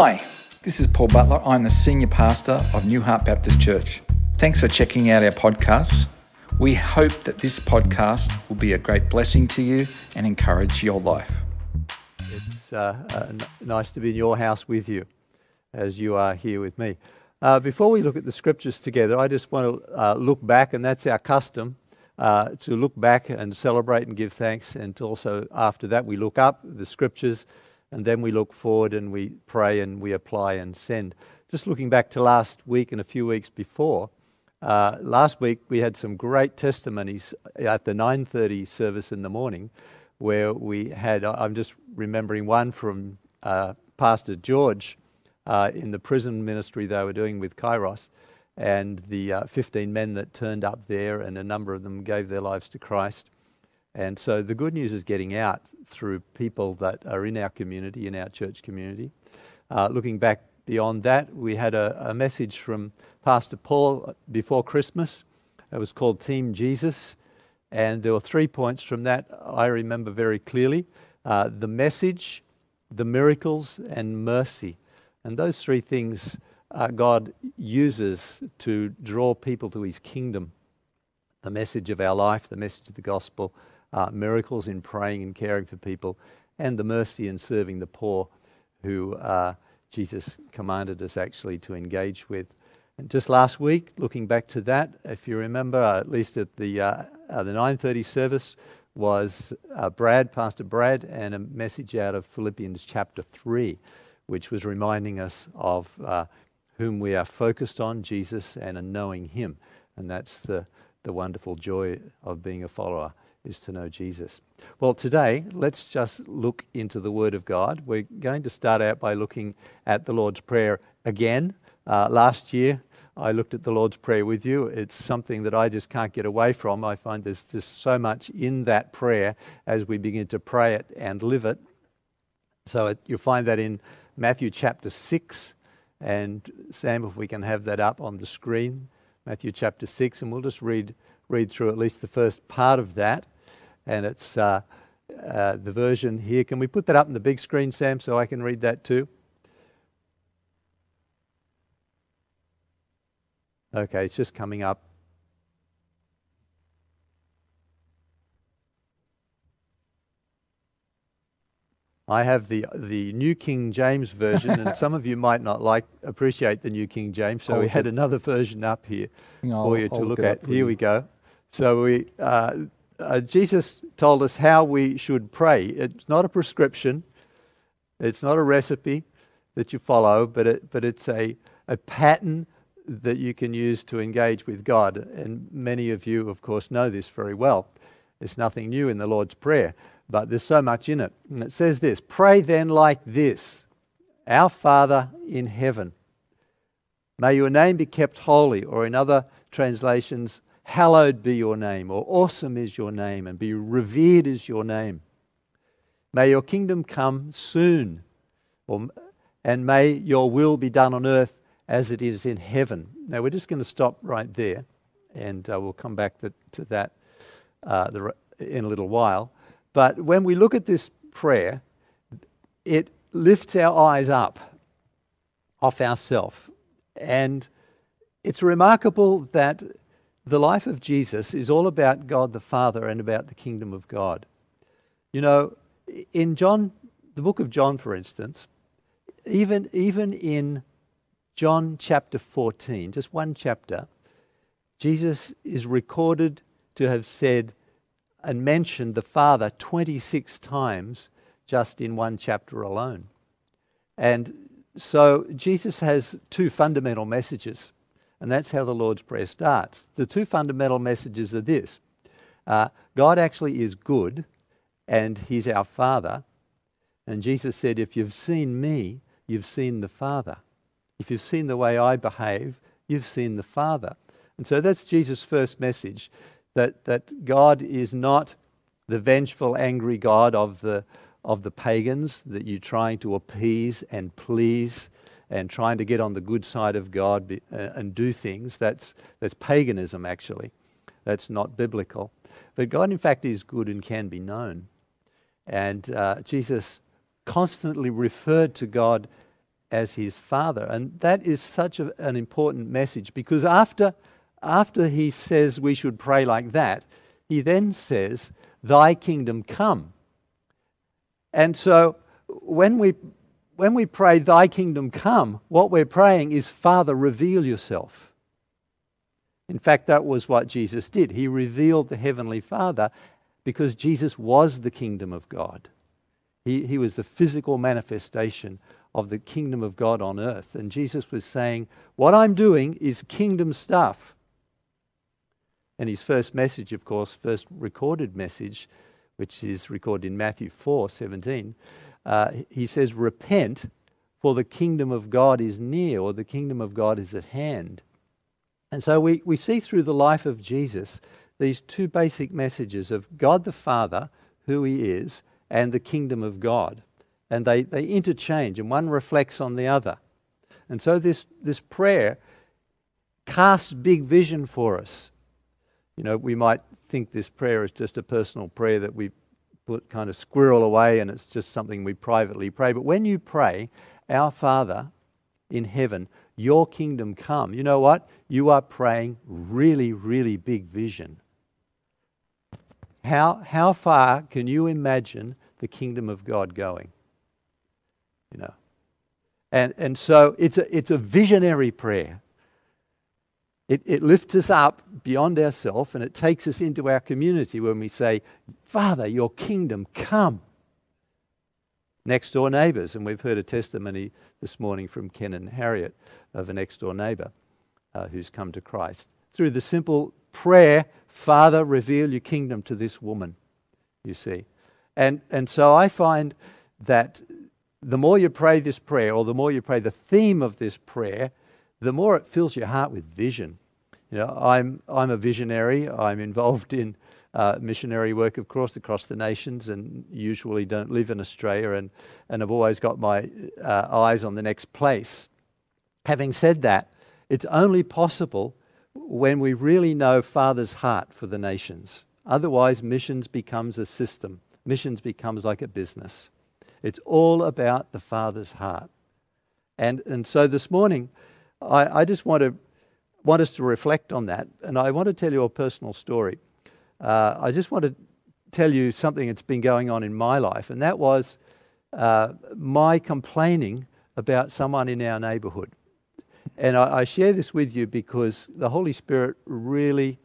Hi, this is Paul Butler. I'm the senior pastor of New Heart Baptist Church. Thanks for checking out our podcasts. We hope that this podcast will be a great blessing to you and encourage your life. It's uh, uh, nice to be in your house with you as you are here with me. Uh, before we look at the scriptures together, I just want to uh, look back, and that's our custom uh, to look back and celebrate and give thanks. And also, after that, we look up the scriptures and then we look forward and we pray and we apply and send. Just looking back to last week and a few weeks before, uh, last week we had some great testimonies at the 9:30 service in the morning, where we had. I'm just remembering one from uh, Pastor George uh, in the prison ministry they were doing with Kairos, and the uh, 15 men that turned up there, and a number of them gave their lives to Christ. And so the good news is getting out through people that are in our community, in our church community. Uh, looking back beyond that, we had a, a, message from Pastor Paul before Christmas. It was called Team Jesus. And there were three points from that I remember very clearly uh, the message, the miracles, and mercy. And those three things uh, God uses to draw people to his kingdom the message of our life, the message of the gospel, uh, miracles in praying and caring for people, and the mercy in serving the poor who uh, Jesus commanded us actually to engage with. And just last week, looking back to that, if you remember, uh, at least at the, uh, uh, the 9.30 service, was uh, Brad, Pastor Brad, and a message out of Philippians chapter 3, which was reminding us of whom we are focused on, Jesus, and knowing him. And that's the, the wonderful joy of being a follower is to know Jesus. Well, today, let's just look into the Word of God. We're going to start out by looking at the Lord's Prayer again. Uh, last year, I looked at the Lord's Prayer with you. It's something that I just can't get away from. I find there's just so much in that prayer as we begin to pray it and live it. So it, you'll find that in Matthew chapter 6. And Sam, if we can have that up on the screen, Matthew chapter 6, and we'll just read, read through at least the first part of that and it's uh, uh, the version here. Can we put that up on the big screen, Sam, so I can read that too? Okay, it's just coming up. I have the the New King James version, and some of you might not like appreciate the New King James, so we had another version up here for you to look, look at. Here you. we go. So we uh, uh, Jesus told us how we should pray. It's not a prescription, it's not a recipe that you follow, but, it, but it's a, a pattern that you can use to engage with God. And many of you, of course, know this very well. There's nothing new in the Lord's Prayer, but there's so much in it. And it says this Pray then like this Our Father in heaven, may your name be kept holy, or in other translations, Hallowed be your name, or awesome is your name, and be revered is your name. May your kingdom come soon, or, and may your will be done on earth as it is in heaven. Now, we're just going to stop right there, and uh, we'll come back to, to that uh, the, in a little while. But when we look at this prayer, it lifts our eyes up off ourself. And it's remarkable that the life of Jesus is all about God the Father and about the kingdom of God. You know, in John, the book of John, for instance, even, even in John chapter 14, just one chapter, Jesus is recorded to have said and mentioned the Father 26 times just in one chapter alone. And so Jesus has two fundamental messages. And that's how the Lord's Prayer starts. The two fundamental messages are this uh, God actually is good, and He's our Father. And Jesus said, If you've seen me, you've seen the Father. If you've seen the way I behave, you've seen the Father. And so that's Jesus' first message that, that God is not the vengeful, angry God of the, of the pagans that you're trying to appease and please and trying to get on the good side of God uh, and do things, that's, that's paganism actually. That's not biblical. But God, in fact, is good and can be known. And uh, Jesus constantly referred to God as his father. And that is such a, an important message because after, after he says we should pray like that, he then says, Thy kingdom come. And so when we, when we pray, Thy kingdom come, what we're praying is, Father, reveal yourself. In fact, that was what Jesus did. He revealed the Heavenly Father because Jesus was the kingdom of God. He, he was the physical manifestation of the kingdom of God on earth. And Jesus was saying, What I'm doing is kingdom stuff. And his first message, of course, first recorded message, which is recorded in Matthew 4 17, uh, he says, Repent, for the kingdom of God is near, or the kingdom of God is at hand. And so we, we see through the life of Jesus these two basic messages of God the Father, who he is, and the kingdom of God. And they, they interchange, and one reflects on the other. And so this, this prayer casts big vision for us. You know, we might think this prayer is just a personal prayer that we put kind of squirrel away and it's just something we privately pray. But when you pray, Our Father in heaven, your kingdom come, you know what? You are praying really, really big vision. How, how far can you imagine the kingdom of God going? You know. And, and so it's a, it's a visionary prayer. It, it lifts us up beyond ourselves and it takes us into our community when we say, Father, your kingdom come. Next door neighbours, and we've heard a testimony this morning from Ken and Harriet of a next door neighbour uh, who's come to Christ. Through the simple prayer Father, reveal your kingdom to this woman, you see. And, and so I find that the more you pray this prayer, or the more you pray the theme of this prayer, the more it fills your heart with vision. You know, I'm, I'm a visionary. I'm involved in uh, missionary work, of course, across the nations, and usually don't live in Australia, and, and I've always got my uh, eyes on the next place. Having said that, it's only possible when we really know Father's heart for the nations. Otherwise, missions becomes a system. Missions becomes like a business. It's all about the Father's heart. And, and so this morning, I, I just want, to, want us to reflect on that. And I want to tell you a personal story. Uh, I just want to tell you something that's been going on in my life, and that was uh, my complaining about someone in our neighborhood. And I, I, share this with you because the Holy Spirit really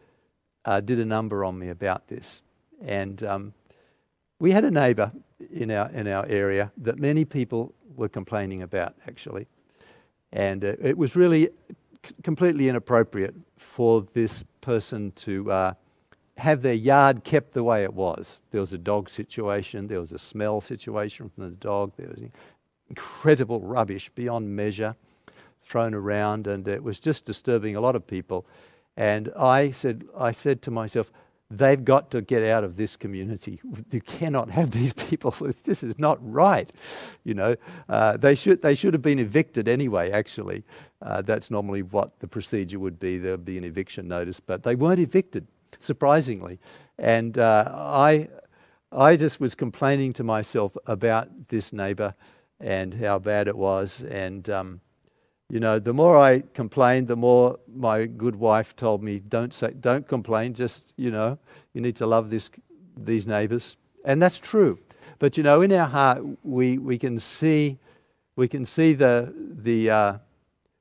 uh, did a number on me about this. And um, we had a neighbour in our, in our area that many people were complaining about, actually. And uh, it was really completely inappropriate for this person to uh, have their yard kept the way it was. There was a dog situation, there was a smell situation from the dog, there was incredible rubbish beyond measure thrown around, and it was just disturbing a lot of people. And I said, I said to myself, they've got to get out of this community. You cannot have these people. This is not right. You know, uh, they should they should have been evicted anyway. Actually, uh, that's normally what the procedure would be. There'd be an eviction notice, but they weren't evicted, surprisingly. And uh, I, I just was complaining to myself about this neighbour and how bad it was, and. Um, you know, the more I complained, the more my good wife told me, "Don't say, don't complain. Just, you know, you need to love this, these neighbors." And that's true. But you know, in our heart, we we can see, we can see the the. Uh,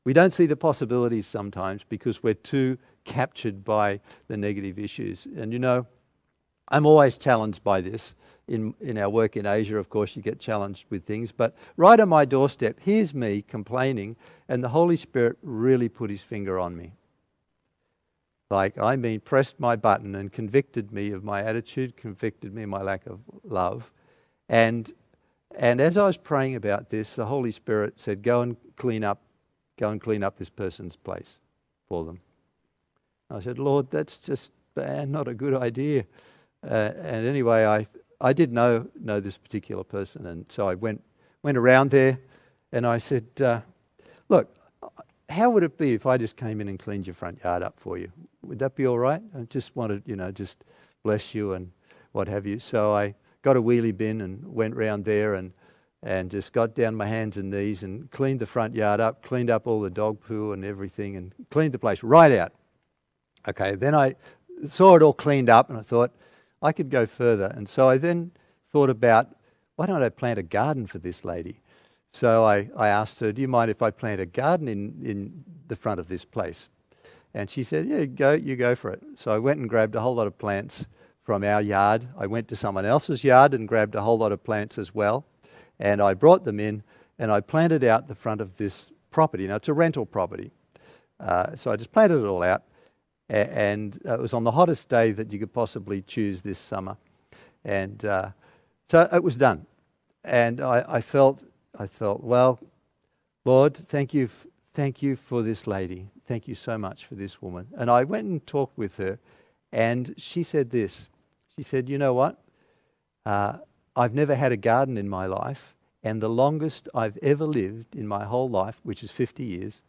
we don't see the possibilities sometimes because we're too captured by the negative issues. And you know, I'm always challenged by this in, in our work in Asia, of course, you get challenged with things. But right on my doorstep, here's me complaining, and the Holy Spirit really put his finger on me. Like, I mean, pressed my button and convicted me of my attitude, convicted me of my lack of love. And, and as I was praying about this, the Holy Spirit said, Go and clean up, go and clean up this person's place for them. I said, Lord, that's just not a good idea. Uh, and anyway, I, I did know know this particular person, and so I went went around there, and I said, uh, "Look, how would it be if I just came in and cleaned your front yard up for you? Would that be all right? I just wanted, you know, just bless you and what have you." So I got a wheelie bin and went round there and and just got down my hands and knees and cleaned the front yard up, cleaned up all the dog poo and everything, and cleaned the place right out. Okay, then I saw it all cleaned up and I thought I could go further. And so I then thought about why don't I plant a garden for this lady? So I, I asked her, Do you mind if I plant a garden in, in the front of this place? And she said, Yeah, go, you go for it. So I went and grabbed a whole lot of plants from our yard. I went to someone else's yard and grabbed a whole lot of plants as well. And I brought them in and I planted out the front of this property. Now, it's a rental property. Uh, so I just planted it all out. And it was on the hottest day that you could possibly choose this summer. And uh, so it was done. And I, I felt I thought, well, Lord, thank you, thank you for this lady. Thank you so much for this woman. And I went and talked with her, and she said this. She said, You know what? Uh, I've never had a garden in my life, and the longest I've ever lived in my whole life, which is 50 years,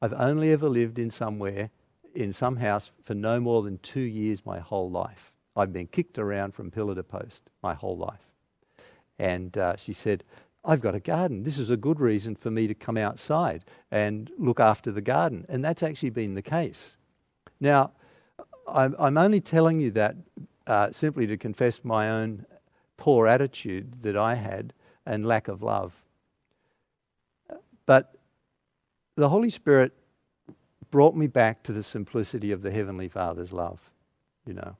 I've only ever lived in somewhere, in some house, for no more than two years my whole life. I've been kicked around from pillar to post my whole life. And uh, she said, I've got a garden. This is a good reason for me to come outside and look after the garden. And that's actually been the case. Now, I'm, I'm only telling you that uh, simply to confess my own poor attitude that I had and lack of love. But the Holy Spirit brought me back to the simplicity of the Heavenly Father's love. You know,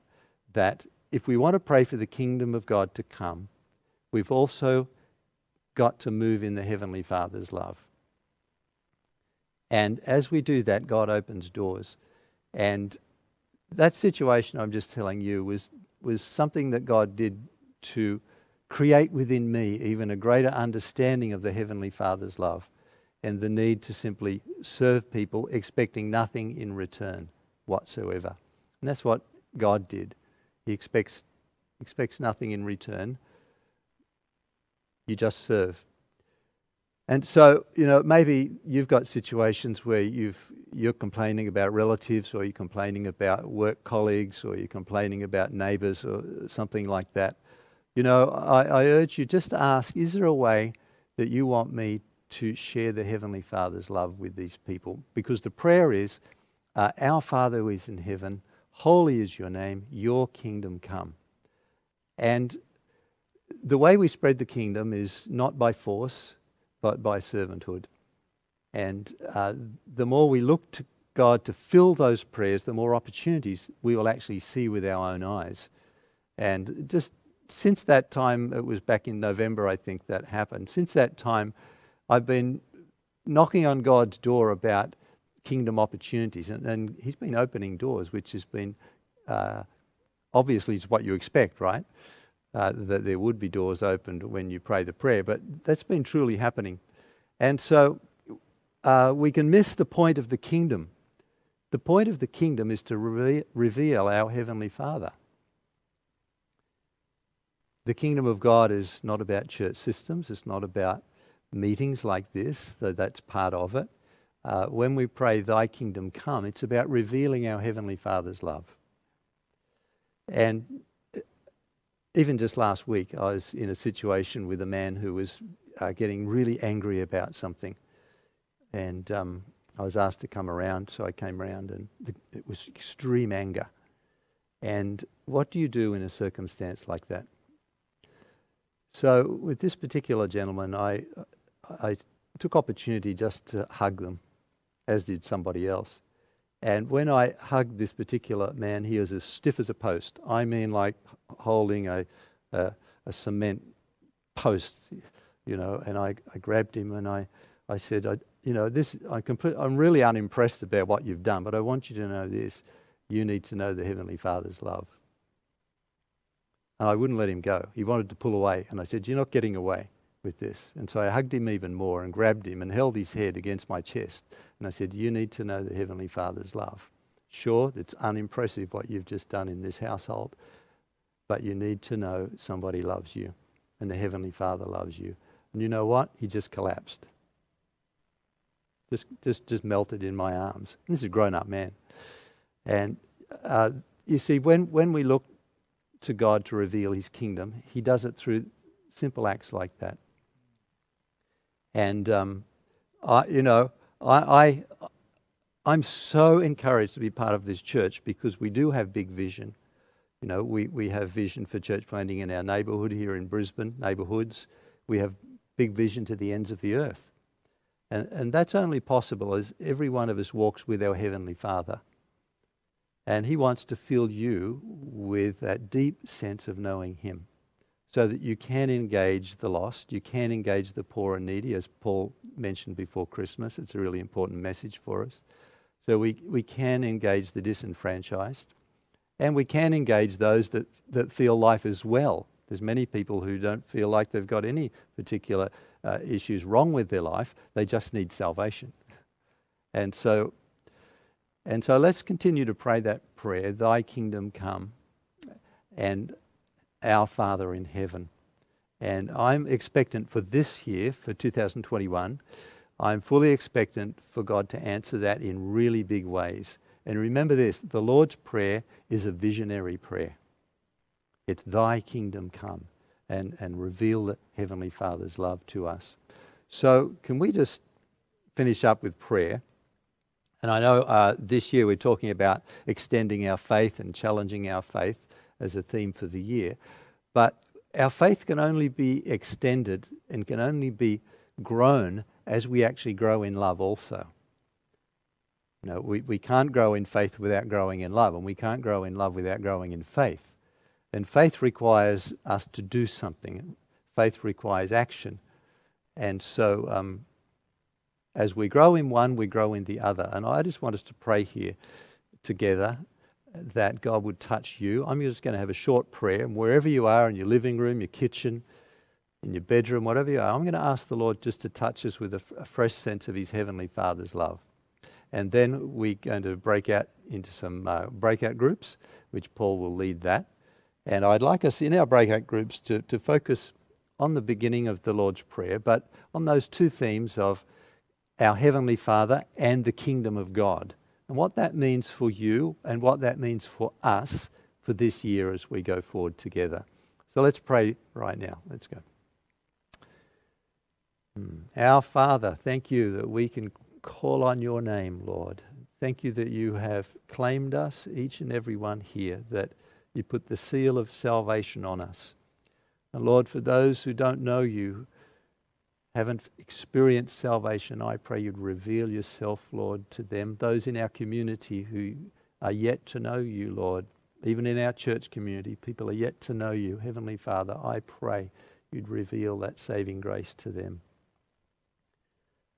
that if we want to pray for the kingdom of God to come, we've also got to move in the Heavenly Father's love. And as we do that, God opens doors. And that situation I'm just telling you was, was something that God did to create within me even a greater understanding of the Heavenly Father's love and the need to simply serve people expecting nothing in return whatsoever. And that's what God did. He expects, expects nothing in return. You just serve. And so, you know, maybe you've got situations where you've, you're complaining about relatives or you're complaining about work colleagues or you're complaining about neighbors or something like that. You know, I, I urge you just to ask is there a way that you want me to share the Heavenly Father's love with these people? Because the prayer is, uh, Our Father who is in heaven, holy is your name, your kingdom come. And the way we spread the kingdom is not by force, but by servanthood. And uh, the more we look to God to fill those prayers, the more opportunities we will actually see with our own eyes. And just since that time, it was back in November, I think that happened. Since that time, I've been knocking on God's door about kingdom opportunities, and, and He's been opening doors, which has been uh, obviously it's what you expect, right? uh, that there would be doors opened when you pray the prayer, but that's been truly happening. And so uh, we can miss the point of the kingdom. The point of the kingdom is to re- reveal our Heavenly Father. The kingdom of God is not about church systems, it's not about meetings like this, though that's part of it. Uh, when we pray, Thy kingdom come, it's about revealing our Heavenly Father's love. And even just last week, I was in a situation with a man who was uh, getting really angry about something. And um, I was asked to come around, so I came around, and the, it was extreme anger. And what do you do in a circumstance like that? So, with this particular gentleman, I, I took opportunity just to hug them, as did somebody else. And when I hugged this particular man, he was as stiff as a post. I mean, like holding a, a, a cement post, you know. And I, I grabbed him and I, I said, I, you know, this, I complete, I'm really unimpressed about what you've done, but I want you to know this. You need to know the Heavenly Father's love. And I wouldn't let him go. He wanted to pull away. And I said, You're not getting away with this. And so I hugged him even more and grabbed him and held his head against my chest. And I said, You need to know the Heavenly Father's love. Sure, it's unimpressive what you've just done in this household, but you need to know somebody loves you and the Heavenly Father loves you. And you know what? He just collapsed. Just, just, just melted in my arms. This is a grown up man. And uh, you see, when, when we look to God to reveal His kingdom, He does it through simple acts like that. And, um, I, you know, I, I, I'm so encouraged to be part of this church because we do have big vision. You know, we, we have vision for church planting in our neighbourhood here in Brisbane, neighbourhoods. We have big vision to the ends of the earth. And, and that's only possible as every one of us walks with our Heavenly Father. And He wants to fill you with that deep sense of knowing Him so that you can engage the lost, you can engage the poor and needy, as Paul mentioned before Christmas. It's a really important message for us. So we, we can engage the disenfranchised and we can engage those that, that feel life is well. There's many people who don't feel like they've got any particular uh, issues wrong with their life. They just need salvation. And so, and so let's continue to pray that prayer, Thy kingdom come and our Father in heaven. And I'm expectant for this year, for 2021, I'm fully expectant for God to answer that in really big ways. And remember this the Lord's Prayer is a visionary prayer. It's Thy kingdom come and, and reveal the Heavenly Father's love to us. So, can we just finish up with prayer? And I know uh, this year we're talking about extending our faith and challenging our faith as a theme for the year. But our faith can only be extended and can only be grown as we actually grow in love also. You know, we, we can't grow in faith without growing in love, and we can't grow in love without growing in faith. And faith requires us to do something. Faith requires action. And so, um, as we grow in one, we grow in the other. And I just want us to pray here together that God would touch you. I'm just going to have a short prayer, and wherever you are in your living room, your kitchen, in your bedroom, whatever you are, I'm going to ask the Lord just to touch us with a, f- a fresh sense of His Heavenly Father's love. And then we're going to break out into some uh, breakout groups, which Paul will lead that. And I'd like us in our breakout groups to, to focus on the beginning of the Lord's Prayer, but on those two themes of our Heavenly Father and the kingdom of God, and what that means for you and what that means for us for this year as we go forward together. So let's pray right now. Let's go. Hmm. Our Father, thank you that we can call on your name, Lord. Thank you that you have claimed us, each and every one here, that you put the seal of salvation on us. And Lord, for those who don't know you, haven't experienced salvation, I pray you'd reveal yourself, Lord, to them. Those in our community who are yet to know you, Lord, even in our church community, people are yet to know you. Heavenly Father, I pray you'd reveal that saving grace to them.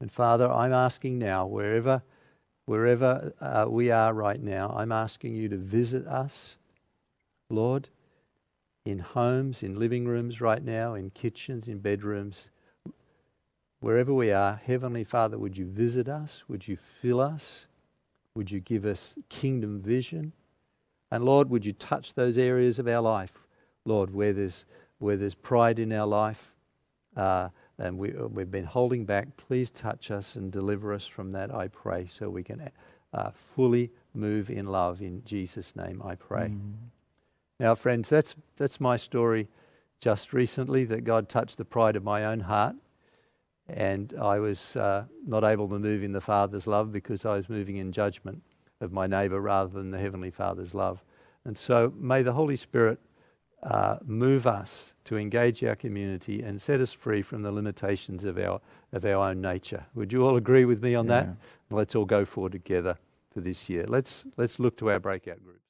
And Father, I'm asking now, wherever, wherever uh, we are right now, I'm asking you to visit us, Lord, in homes, in living rooms right now, in kitchens, in bedrooms, wherever we are. Heavenly Father, would you visit us? Would you fill us? Would you give us kingdom vision? And Lord, would you touch those areas of our life, Lord, where there's, where there's pride in our life, uh, and we, uh, we've been holding back. Please touch us and deliver us from that, I pray, so we can uh, fully move in love. In Jesus' name, I pray. Mm. Now, friends, that's, that's my story just recently that God touched the pride of my own heart. And I was uh, not able to move in the Father's love because I was moving in judgment of my neighbour rather than the Heavenly Father's love. And so may the Holy Spirit uh, move us to engage our community and set us free from the limitations of our, of our own nature. Would you all agree with me on yeah. that? Let's all go forward together for this year. Let's, let's look to our breakout groups.